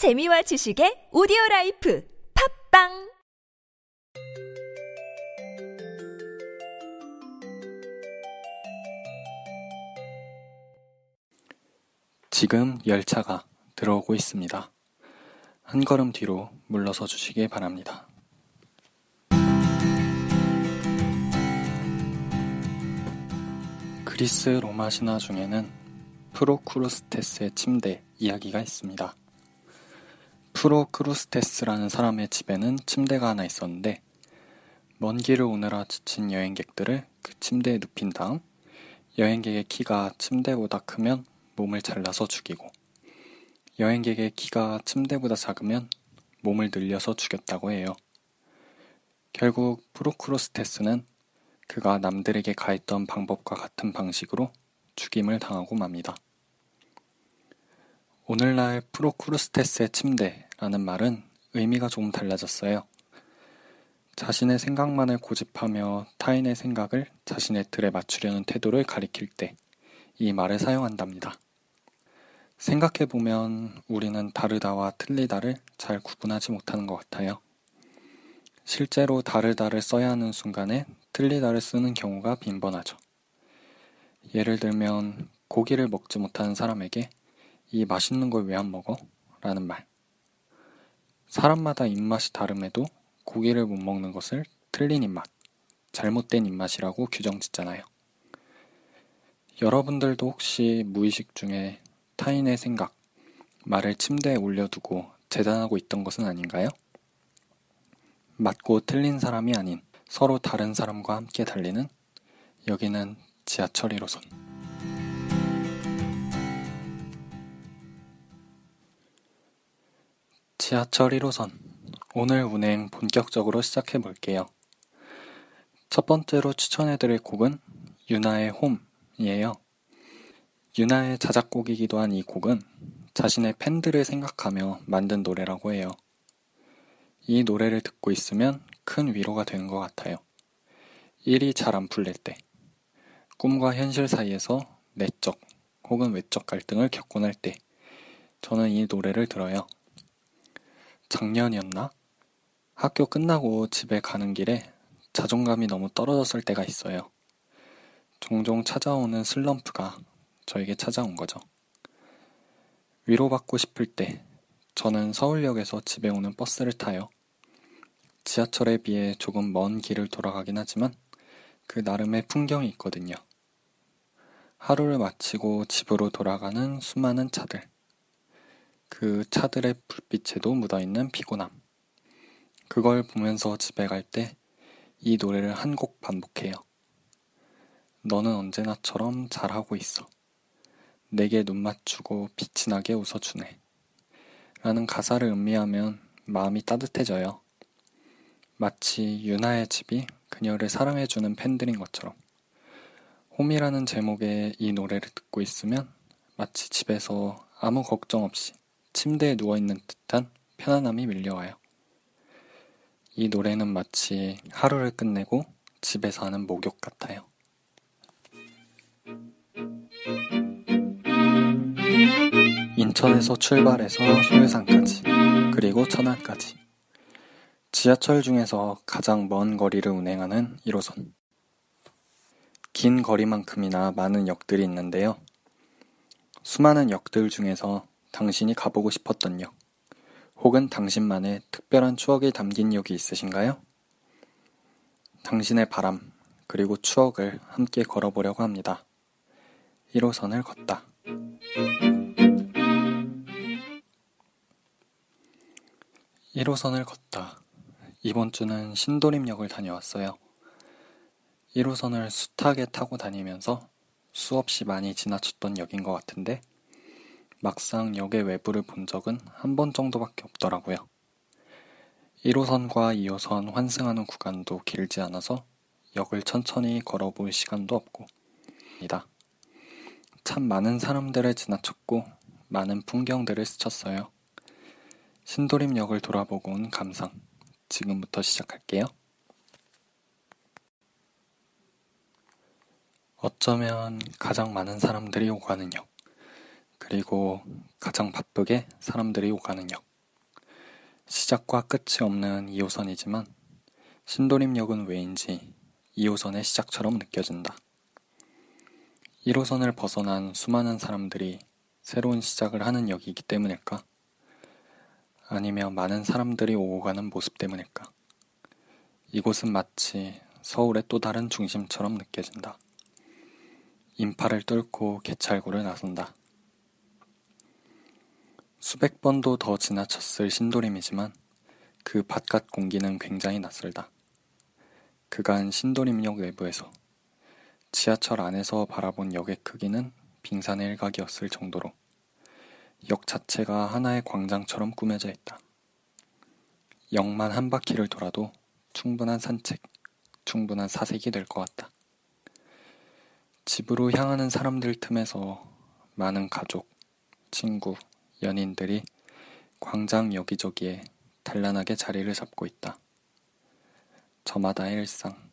재미와 지식의 오디오 라이프 팟빵 지금 열차가 들어오고 있습니다. 한 걸음 뒤로 물러서 주시기 바랍니다. 그리스 로마 신화 중에는 프로크루스테스의 침대 이야기가 있습니다. 프로크루스테스라는 사람의 집에는 침대가 하나 있었는데 먼 길을 오느라 지친 여행객들을 그 침대에 눕힌 다음 여행객의 키가 침대보다 크면 몸을 잘라서 죽이고 여행객의 키가 침대보다 작으면 몸을 늘려서 죽였다고 해요. 결국 프로크루스테스는 그가 남들에게 가했던 방법과 같은 방식으로 죽임을 당하고 맙니다. 오늘날 프로크루스테스의 침대 라는 말은 의미가 조금 달라졌어요. 자신의 생각만을 고집하며 타인의 생각을 자신의 틀에 맞추려는 태도를 가리킬 때 이 말을 사용한답니다. 생각해보면 우리는 다르다와 틀리다를 잘 구분하지 못하는 것 같아요. 실제로 다르다를 써야 하는 순간에 틀리다를 쓰는 경우가 빈번하죠. 예를 들면 고기를 먹지 못하는 사람에게 이 맛있는 걸 왜 안 먹어? 라는 말. 사람마다 입맛이 다름에도 고기를 못 먹는 것을 틀린 입맛, 잘못된 입맛이라고 규정 짓잖아요. 여러분들도 혹시 무의식 중에 타인의 생각, 말을 침대에 올려두고 재단하고 있던 것은 아닌가요? 맞고 틀린 사람이 아닌 서로 다른 사람과 함께 달리는 여기는 지하철 1호선. 지하철 1호선. 오늘 운행 본격적으로 시작해 볼게요. 첫 번째로 추천해 드릴 곡은 유나의 홈이에요. 유나의 자작곡이기도 한 이 곡은 자신의 팬들을 생각하며 만든 노래라고 해요. 이 노래를 듣고 있으면 큰 위로가 되는 것 같아요. 일이 잘 안 풀릴 때, 꿈과 현실 사이에서 내적 혹은 외적 갈등을 겪곤 할 때, 저는 이 노래를 들어요. 작년이었나? 학교 끝나고 집에 가는 길에 자존감이 너무 떨어졌을 때가 있어요. 종종 찾아오는 슬럼프가 저에게 찾아온 거죠. 위로받고 싶을 때 저는 서울역에서 집에 오는 버스를 타요. 지하철에 비해 조금 먼 길을 돌아가긴 하지만 그 나름의 풍경이 있거든요. 하루를 마치고 집으로 돌아가는 수많은 차들. 그 차들의 불빛에도 묻어있는 피곤함. 그걸 보면서 집에 갈 때 이 노래를 한 곡 반복해요. 너는 언제나처럼 잘하고 있어. 내게 눈 맞추고 빛이 나게 웃어주네. 라는 가사를 음미하면 마음이 따뜻해져요. 마치 유나의 집이 그녀를 사랑해주는 팬들인 것처럼. 홈이라는 제목의 이 노래를 듣고 있으면 마치 집에서 아무 걱정 없이 침대에 누워있는 듯한 편안함이 밀려와요. 이 노래는 마치 하루를 끝내고 집에서 하는 목욕 같아요. 인천에서 출발해서 소유산까지, 그리고 천안까지. 지하철 중에서 가장 먼 거리를 운행하는 1호선. 긴 거리만큼이나 많은 역들이 있는데요. 수많은 역들 중에서 당신이 가보고 싶었던 역, 혹은 당신만의 특별한 추억이 담긴 역이 있으신가요? 당신의 바람, 그리고 추억을 함께 걸어보려고 합니다. 1호선을 걷다. 1호선을 걷다. 이번 주는 신도림역을 다녀왔어요. 1호선을 숱하게 타고 다니면서 수없이 많이 지나쳤던 역인 것 같은데 막상 역의 외부를 본 적은 한 번 정도밖에 없더라고요. 1호선과 2호선 환승하는 구간도 길지 않아서 역을 천천히 걸어볼 시간도 없고 이다. 참 많은 사람들을 지나쳤고 많은 풍경들을 스쳤어요. 신도림역을 돌아보고 온 감상. 지금부터 시작할게요. 어쩌면 가장 많은 사람들이 오가는 역, 그리고 가장 바쁘게 사람들이 오가는 역. 시작과 끝이 없는 2호선이지만 신도림역은 왜인지 2호선의 시작처럼 느껴진다. 1호선을 벗어난 수많은 사람들이 새로운 시작을 하는 역이기 때문일까? 아니면 많은 사람들이 오고 가는 모습 때문일까? 이곳은 마치 서울의 또 다른 중심처럼 느껴진다. 인파를 뚫고 개찰구를 나선다. 수백 번도 더 지나쳤을 신도림이지만 그 바깥 공기는 굉장히 낯설다. 그간 신도림역 내부에서 지하철 안에서 바라본 역의 크기는 빙산의 일각이었을 정도로 역 자체가 하나의 광장처럼 꾸며져 있다. 역만 한 바퀴를 돌아도 충분한 산책, 충분한 사색이 될 것 같다. 집으로 향하는 사람들 틈에서 많은 가족, 친구, 연인들이 광장 여기저기에 단란하게 자리를 잡고 있다. 저마다의 일상.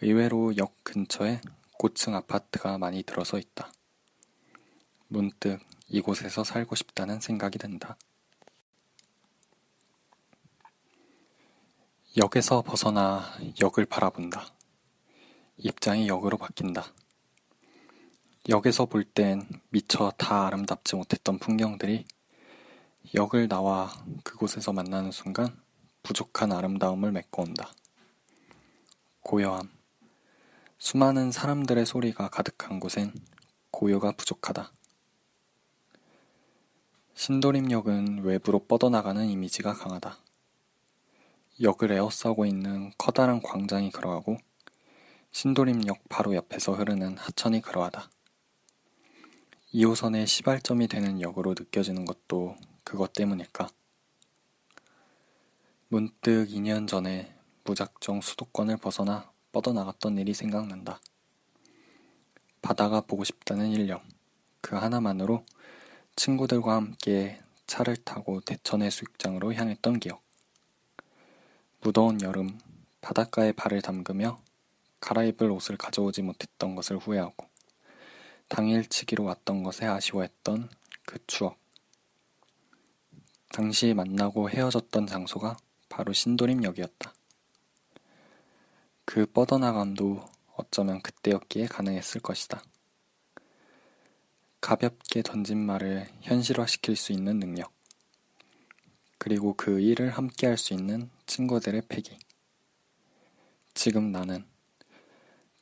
의외로 역 근처에 고층 아파트가 많이 들어서 있다. 문득 이곳에서 살고 싶다는 생각이 든다. 역에서 벗어나 역을 바라본다. 입장이 역으로 바뀐다. 역에서 볼 땐 미처 다 아름답지 못했던 풍경들이 역을 나와 그곳에서 만나는 순간 부족한 아름다움을 메꿔온다. 고요함. 수많은 사람들의 소리가 가득한 곳엔 고요가 부족하다. 신도림역은 외부로 뻗어나가는 이미지가 강하다. 역을 에워싸고 있는 커다란 광장이 그러하고 신도림역 바로 옆에서 흐르는 하천이 그러하다. 2호선의 시발점이 되는 역으로 느껴지는 것도 그것 때문일까? 문득 2년 전에 무작정 수도권을 벗어나 뻗어나갔던 일이 생각난다. 바다가 보고 싶다는 일념, 그 하나만으로 친구들과 함께 차를 타고 대천 해수욕장으로 향했던 기억. 무더운 여름, 바닷가에 발을 담그며 갈아입을 옷을 가져오지 못했던 것을 후회하고 당일치기로 왔던 것에 아쉬워했던 그 추억. 당시 만나고 헤어졌던 장소가 바로 신도림역이었다. 그 뻗어나감도 어쩌면 그때였기에 가능했을 것이다. 가볍게 던진 말을 현실화시킬 수 있는 능력. 그리고 그 일을 함께 할 수 있는 친구들의 패기. 지금 나는,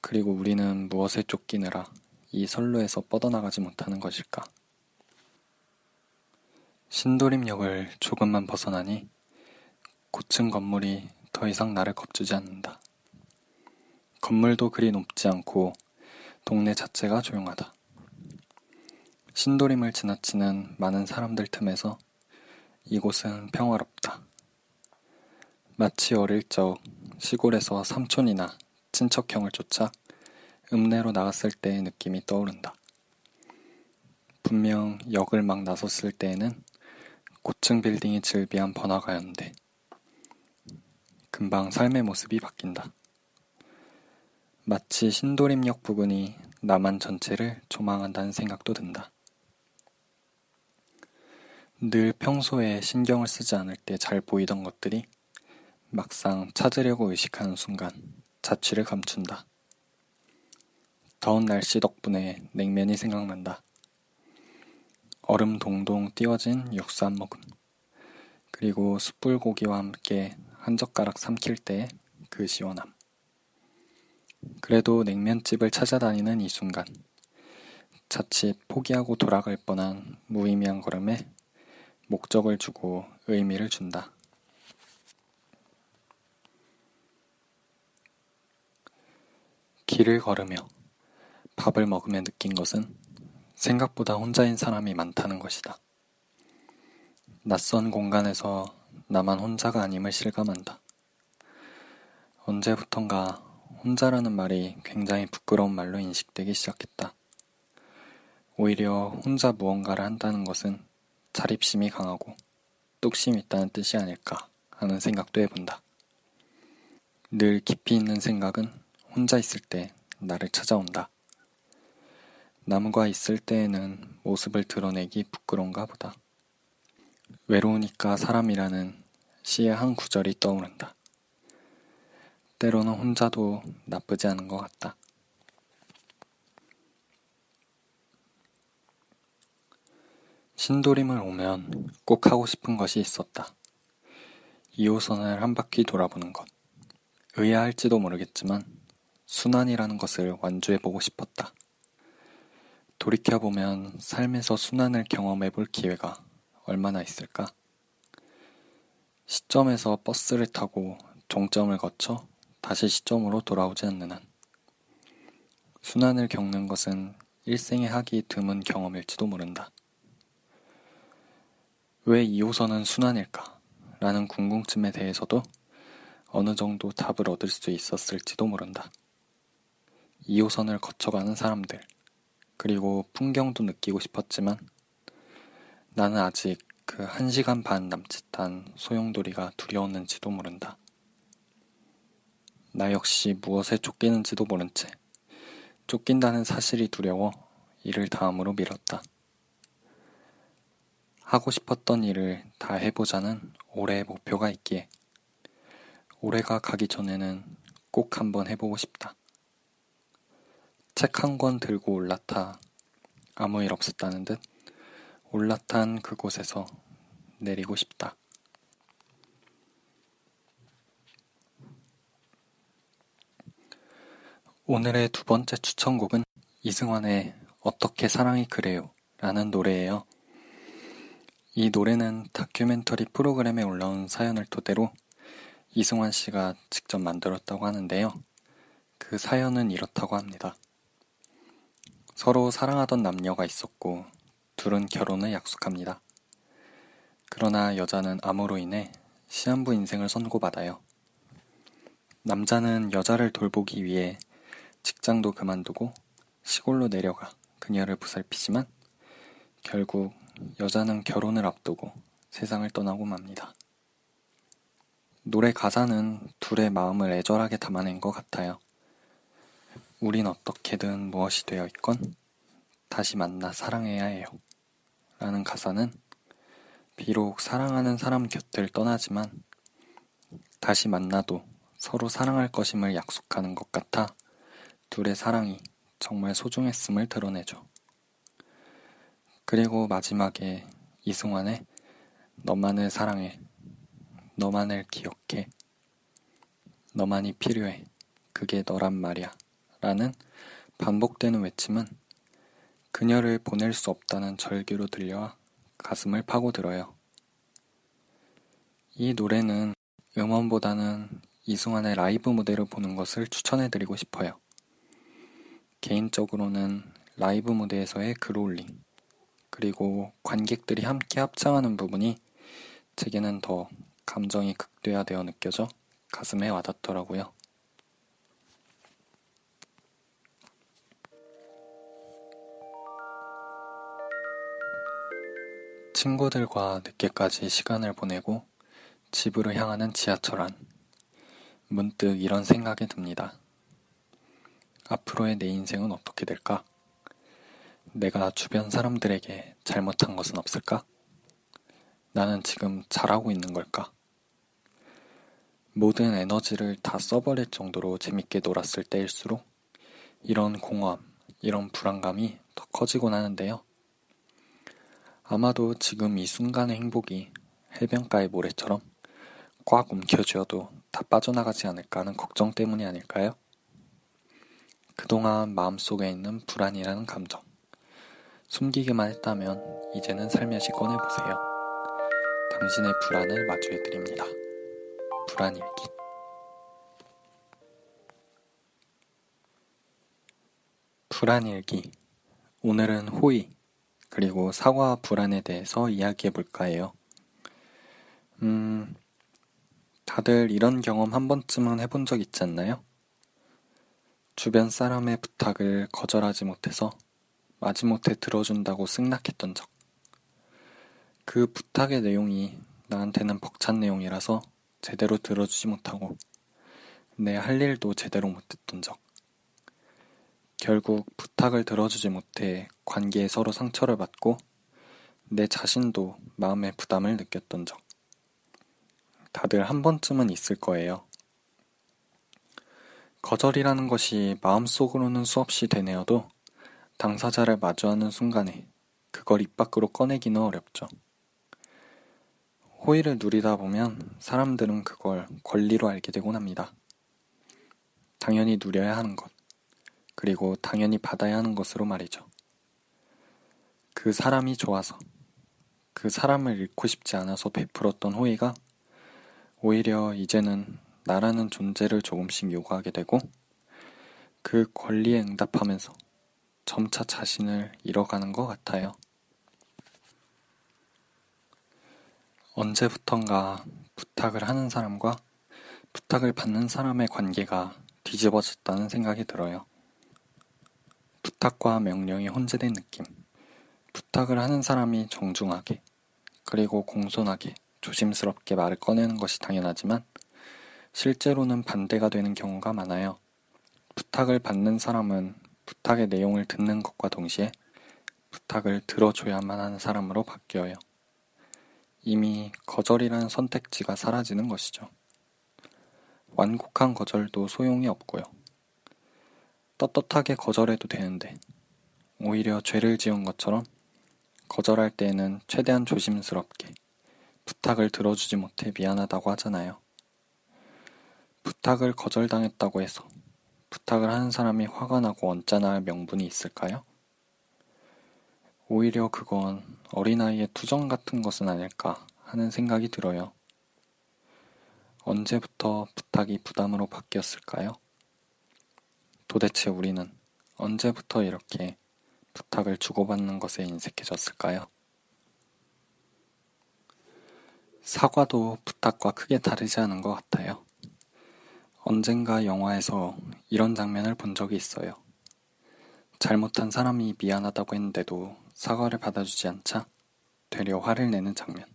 그리고 우리는 무엇에 쫓기느라 이 선로에서 뻗어나가지 못하는 것일까? 신도림역을 조금만 벗어나니 고층 건물이 더 이상 나를 겁주지 않는다. 건물도 그리 높지 않고 동네 자체가 조용하다. 신도림을 지나치는 많은 사람들 틈에서 이곳은 평화롭다. 마치 어릴 적 시골에서 삼촌이나 친척형을 쫓아 읍내로 나갔을 때의 느낌이 떠오른다. 분명 역을 막 나섰을 때에는 고층 빌딩이 즐비한 번화가였는데 금방 삶의 모습이 바뀐다. 마치 신도림역 부근이 남한 전체를 조망한다는 생각도 든다. 늘 평소에 신경을 쓰지 않을 때 잘 보이던 것들이 막상 찾으려고 의식하는 순간 자취를 감춘다. 더운 날씨 덕분에 냉면이 생각난다. 얼음 동동 띄워진 육수 한 모금. 그리고 숯불고기와 함께 한 젓가락 삼킬 때 그 시원함. 그래도 냉면집을 찾아다니는 이 순간. 자칫 포기하고 돌아갈 뻔한 무의미한 걸음에 목적을 주고 의미를 준다. 길을 걸으며 밥을 먹으며 느낀 것은 생각보다 혼자인 사람이 많다는 것이다. 낯선 공간에서 나만 혼자가 아님을 실감한다. 언제부턴가 혼자라는 말이 굉장히 부끄러운 말로 인식되기 시작했다. 오히려 혼자 무언가를 한다는 것은 자립심이 강하고 뚝심이 있다는 뜻이 아닐까 하는 생각도 해본다. 늘 깊이 있는 생각은 혼자 있을 때 나를 찾아온다. 남과 있을 때에는 모습을 드러내기 부끄러운가 보다. 외로우니까 사람이라는 시의 한 구절이 떠오른다. 때로는 혼자도 나쁘지 않은 것 같다. 신도림을 오면 꼭 하고 싶은 것이 있었다. 2호선을 한 바퀴 돌아보는 것. 의아할지도 모르겠지만 순환이라는 것을 완주해보고 싶었다. 돌이켜보면 삶에서 순환을 경험해 볼 기회가 얼마나 있을까? 시점에서 버스를 타고 종점을 거쳐 다시 시점으로 돌아오지 않는 한. 순환을 겪는 것은 일생에 하기 드문 경험일지도 모른다. 왜 2호선은 순환일까? 라는 궁금증에 대해서도 어느 정도 답을 얻을 수 있었을지도 모른다. 2호선을 거쳐가는 사람들, 그리고 풍경도 느끼고 싶었지만 나는 아직 그 한 시간 반 남짓한 소용돌이가 두려웠는지도 모른다. 나 역시 무엇에 쫓기는지도 모른 채 쫓긴다는 사실이 두려워 이를 다음으로 미뤘다. 하고 싶었던 일을 다 해보자는 올해의 목표가 있기에 올해가 가기 전에는 꼭 한번 해보고 싶다. 책 한 권 들고 올라타 아무 일 없었다는 듯 올라탄 그곳에서 내리고 싶다. 오늘의 두 번째 추천곡은 이승환의 어떻게 사랑이 그래요 라는 노래예요. 이 노래는 다큐멘터리 프로그램에 올라온 사연을 토대로 이승환 씨가 직접 만들었다고 하는데요. 그 사연은 이렇다고 합니다. 서로 사랑하던 남녀가 있었고 둘은 결혼을 약속합니다. 그러나 여자는 암으로 인해 시한부 인생을 선고받아요. 남자는 여자를 돌보기 위해 직장도 그만두고 시골로 내려가 그녀를 보살피지만 결국 여자는 결혼을 앞두고 세상을 떠나고 맙니다. 노래 가사는 둘의 마음을 애절하게 담아낸 것 같아요. 우린 어떻게든 무엇이 되어 있건 다시 만나 사랑해야 해요. 라는 가사는 비록 사랑하는 사람 곁을 떠나지만 다시 만나도 서로 사랑할 것임을 약속하는 것 같아 둘의 사랑이 정말 소중했음을 드러내죠. 그리고 마지막에 이승환의 너만을 사랑해, 너만을 기억해, 너만이 필요해, 그게 너란 말이야. 라는 반복되는 외침은 그녀를 보낼 수 없다는 절규로 들려와 가슴을 파고들어요. 이 노래는 음원보다는 이승환의 라이브 무대를 보는 것을 추천해드리고 싶어요. 개인적으로는 라이브 무대에서의 글올림, 그리고 관객들이 함께 합창하는 부분이 제게는 더 감정이 극대화되어 느껴져 가슴에 와닿더라고요. 친구들과 늦게까지 시간을 보내고 집으로 향하는 지하철 안. 문득 이런 생각이 듭니다. 앞으로의 내 인생은 어떻게 될까? 내가 주변 사람들에게 잘못한 것은 없을까? 나는 지금 잘하고 있는 걸까? 모든 에너지를 다 써버릴 정도로 재밌게 놀았을 때일수록 이런 공허함, 이런 불안감이 더 커지곤 하는데요. 아마도 지금 이 순간의 행복이 해변가의 모래처럼 꽉 움켜쥐어도 다 빠져나가지 않을까 하는 걱정 때문이 아닐까요? 그동안 마음속에 있는 불안이라는 감정. 숨기기만 했다면 이제는 살며시 꺼내보세요. 당신의 불안을 마주해드립니다. 불안일기. 불안일기. 오늘은 호의, 그리고 사과 불안에 대해서 이야기해 볼까 해요. 음, 다들 이런 경험 한 번쯤은 해본 적 있지 않나요? 주변 사람의 부탁을 거절하지 못해서 마지못해 들어준다고 승낙했던 적. 그 부탁의 내용이 나한테는 벅찬 내용이라서 제대로 들어주지 못하고 내 할 일도 제대로 못했던 적. 결국 부탁을 들어주지 못해 관계에 서로 상처를 받고 내 자신도 마음의 부담을 느꼈던 적. 다들 한 번쯤은 있을 거예요. 거절이라는 것이 마음속으로는 수없이 되뇌어도 당사자를 마주하는 순간에 그걸 입 밖으로 꺼내기는 어렵죠. 호의를 누리다 보면 사람들은 그걸 권리로 알게 되곤 합니다. 당연히 누려야 하는 것, 그리고 당연히 받아야 하는 것으로 말이죠. 그 사람이 좋아서, 그 사람을 잃고 싶지 않아서 베풀었던 호의가 오히려 이제는 나라는 존재를 조금씩 요구하게 되고 그 권리에 응답하면서 점차 자신을 잃어가는 것 같아요. 언제부턴가 부탁을 하는 사람과 부탁을 받는 사람의 관계가 뒤집어졌다는 생각이 들어요. 부탁과 명령이 혼재된 느낌. 부탁을 하는 사람이 정중하게, 그리고 공손하게, 조심스럽게 말을 꺼내는 것이 당연하지만, 실제로는 반대가 되는 경우가 많아요. 부탁을 받는 사람은 부탁의 내용을 듣는 것과 동시에 부탁을 들어줘야만 하는 사람으로 바뀌어요. 이미 거절이라는 선택지가 사라지는 것이죠. 완곡한 거절도 소용이 없고요. 떳떳하게 거절해도 되는데, 오히려 죄를 지은 것처럼 거절할 때에는 최대한 조심스럽게 부탁을 들어주지 못해 미안하다고 하잖아요. 부탁을 거절당했다고 해서 부탁을 하는 사람이 화가 나고 언짢아 할 명분이 있을까요? 오히려 그건 어린아이의 투정 같은 것은 아닐까 하는 생각이 들어요. 언제부터 부탁이 부담으로 바뀌었을까요? 도대체 우리는 언제부터 이렇게 부탁을 주고받는 것에 인색해졌을까요? 사과도 부탁과 크게 다르지 않은 것 같아요. 언젠가 영화에서 이런 장면을 본 적이 있어요. 잘못한 사람이 미안하다고 했는데도 사과를 받아주지 않자 되려 화를 내는 장면.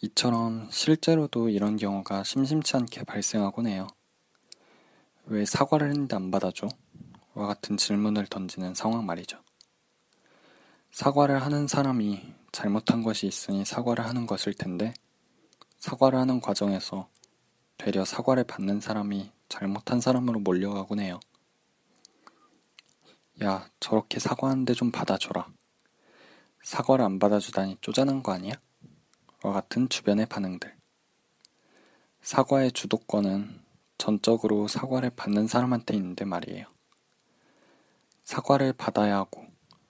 이처럼 실제로도 이런 경우가 심심치 않게 발생하곤 해요. 왜 사과를 했는데 안 받아줘? 와 같은 질문을 던지는 상황 말이죠. 사과를 하는 사람이 잘못한 것이 있으니 사과를 하는 것일 텐데, 사과를 하는 과정에서 되려 사과를 받는 사람이 잘못한 사람으로 몰려가곤 해요. 야, 저렇게 사과하는데 좀 받아줘라. 사과를 안 받아주다니 쪼잔한 거 아니야? 와 같은 주변의 반응들. 사과의 주도권은 전적으로 사과를 받는 사람한테 있는데 말이에요. 사과를 받아야 하고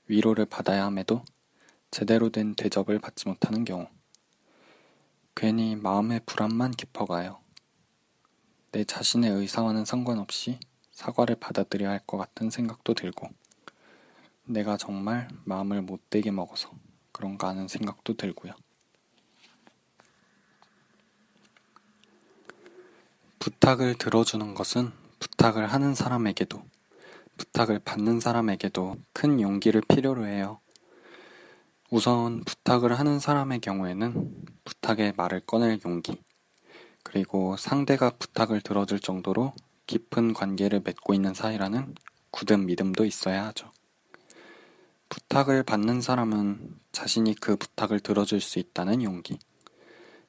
위로를 받아야 함에도 제대로 된 대접을 받지 못하는 경우. 괜히 마음의 불안만 깊어가요. 내 자신의 의사와는 상관없이 사과를 받아들여야 할 것 같은 생각도 들고, 내가 정말 마음을 못되게 먹어서 그런가 하는 생각도 들고요. 부탁을 들어주는 것은 부탁을 하는 사람에게도 부탁을 받는 사람에게도 큰 용기를 필요로 해요. 우선 부탁을 하는 사람의 경우에는 부탁의 말을 꺼낼 용기, 그리고 상대가 부탁을 들어줄 정도로 깊은 관계를 맺고 있는 사이라는 굳은 믿음도 있어야 하죠. 부탁을 받는 사람은 자신이 그 부탁을 들어줄 수 있다는 용기,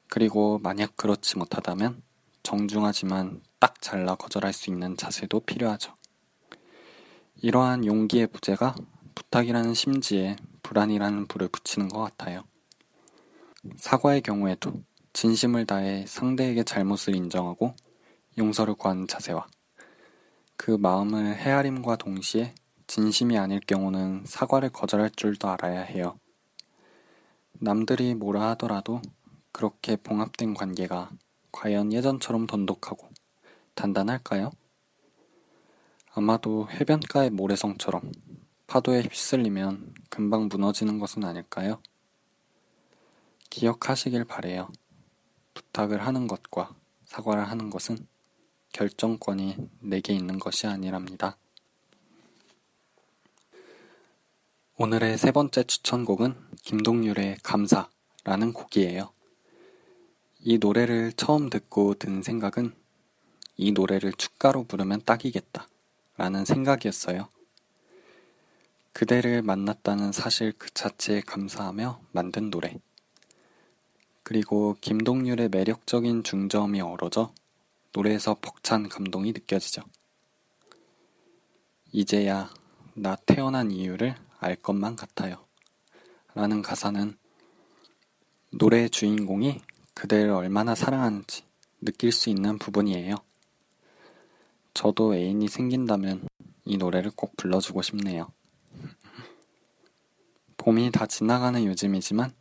그리고 만약 그렇지 못하다면 정중하지만 딱 잘라 거절할 수 있는 자세도 필요하죠. 이러한 용기의 부재가 부탁이라는 심지에 불안이라는 불을 붙이는 것 같아요. 사과의 경우에도 진심을 다해 상대에게 잘못을 인정하고 용서를 구하는 자세와 그 마음을 헤아림과 동시에 진심이 아닐 경우는 사과를 거절할 줄도 알아야 해요. 남들이 뭐라 하더라도 그렇게 봉합된 관계가 과연 예전처럼 돈독하고 단단할까요? 아마도 해변가의 모래성처럼 파도에 휩쓸리면 금방 무너지는 것은 아닐까요? 기억하시길 바래요. 부탁을 하는 것과 사과를 하는 것은 결정권이 내게 있는 것이 아니랍니다. 오늘의 세 번째 추천곡은 김동률의 감사라는 곡이에요. 이 노래를 처음 듣고 든 생각은 이 노래를 축가로 부르면 딱이겠다 라는 생각이었어요. 그대를 만났다는 사실 그 자체에 감사하며 만든 노래. 그리고 김동률의 매력적인 중저음이 어우러져 노래에서 벅찬 감동이 느껴지죠. 이제야 나 태어난 이유를 알 것만 같아요. 라는 가사는 노래의 주인공이 그대를 얼마나 사랑하는지 느낄 수 있는 부분이에요. 저도 애인이 생긴다면 이 노래를 꼭 불러주고 싶네요. 봄이 다 지나가는 요즘이지만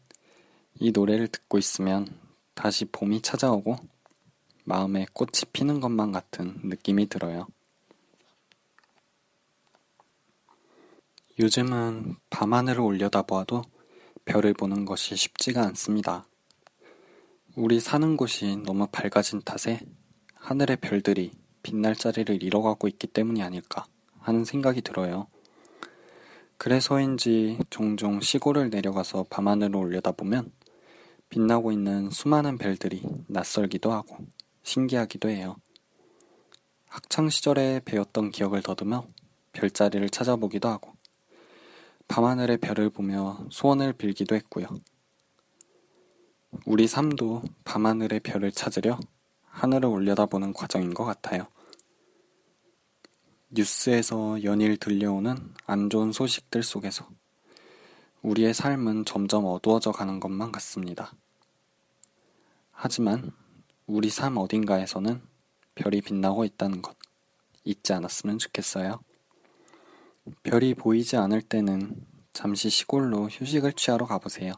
이 노래를 듣고 있으면 다시 봄이 찾아오고 마음에 꽃이 피는 것만 같은 느낌이 들어요. 요즘은 밤하늘을 올려다보아도 별을 보는 것이 쉽지가 않습니다. 우리 사는 곳이 너무 밝아진 탓에 하늘의 별들이 빛날 자리를 잃어가고 있기 때문이 아닐까 하는 생각이 들어요. 그래서인지 종종 시골을 내려가서 밤하늘을 올려다보면 빛나고 있는 수많은 별들이 낯설기도 하고 신기하기도 해요. 학창 시절에 배웠던 기억을 더듬어 별자리를 찾아보기도 하고 밤하늘의 별을 보며 소원을 빌기도 했고요. 우리 삶도 밤하늘의 별을 찾으려 하늘을 올려다보는 과정인 것 같아요. 뉴스에서 연일 들려오는 안 좋은 소식들 속에서 우리의 삶은 점점 어두워져 가는 것만 같습니다. 하지만 우리 삶 어딘가에서는 별이 빛나고 있다는 것 잊지 않았으면 좋겠어요. 별이 보이지 않을 때는 잠시 시골로 휴식을 취하러 가보세요.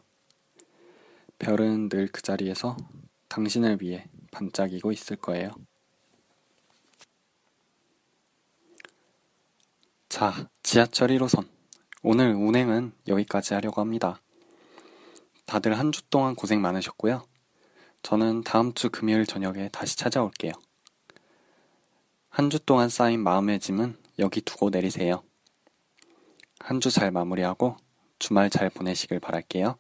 별은 늘 그 자리에서 당신을 위해 반짝이고 있을 거예요. 자, 지하철 1호선. 오늘 운행은 여기까지 하려고 합니다. 다들 한 주 동안 고생 많으셨고요. 저는 다음 주 금요일 저녁에 다시 찾아올게요. 한 주 동안 쌓인 마음의 짐은 여기 두고 내리세요. 한 주 잘 마무리하고 주말 잘 보내시길 바랄게요.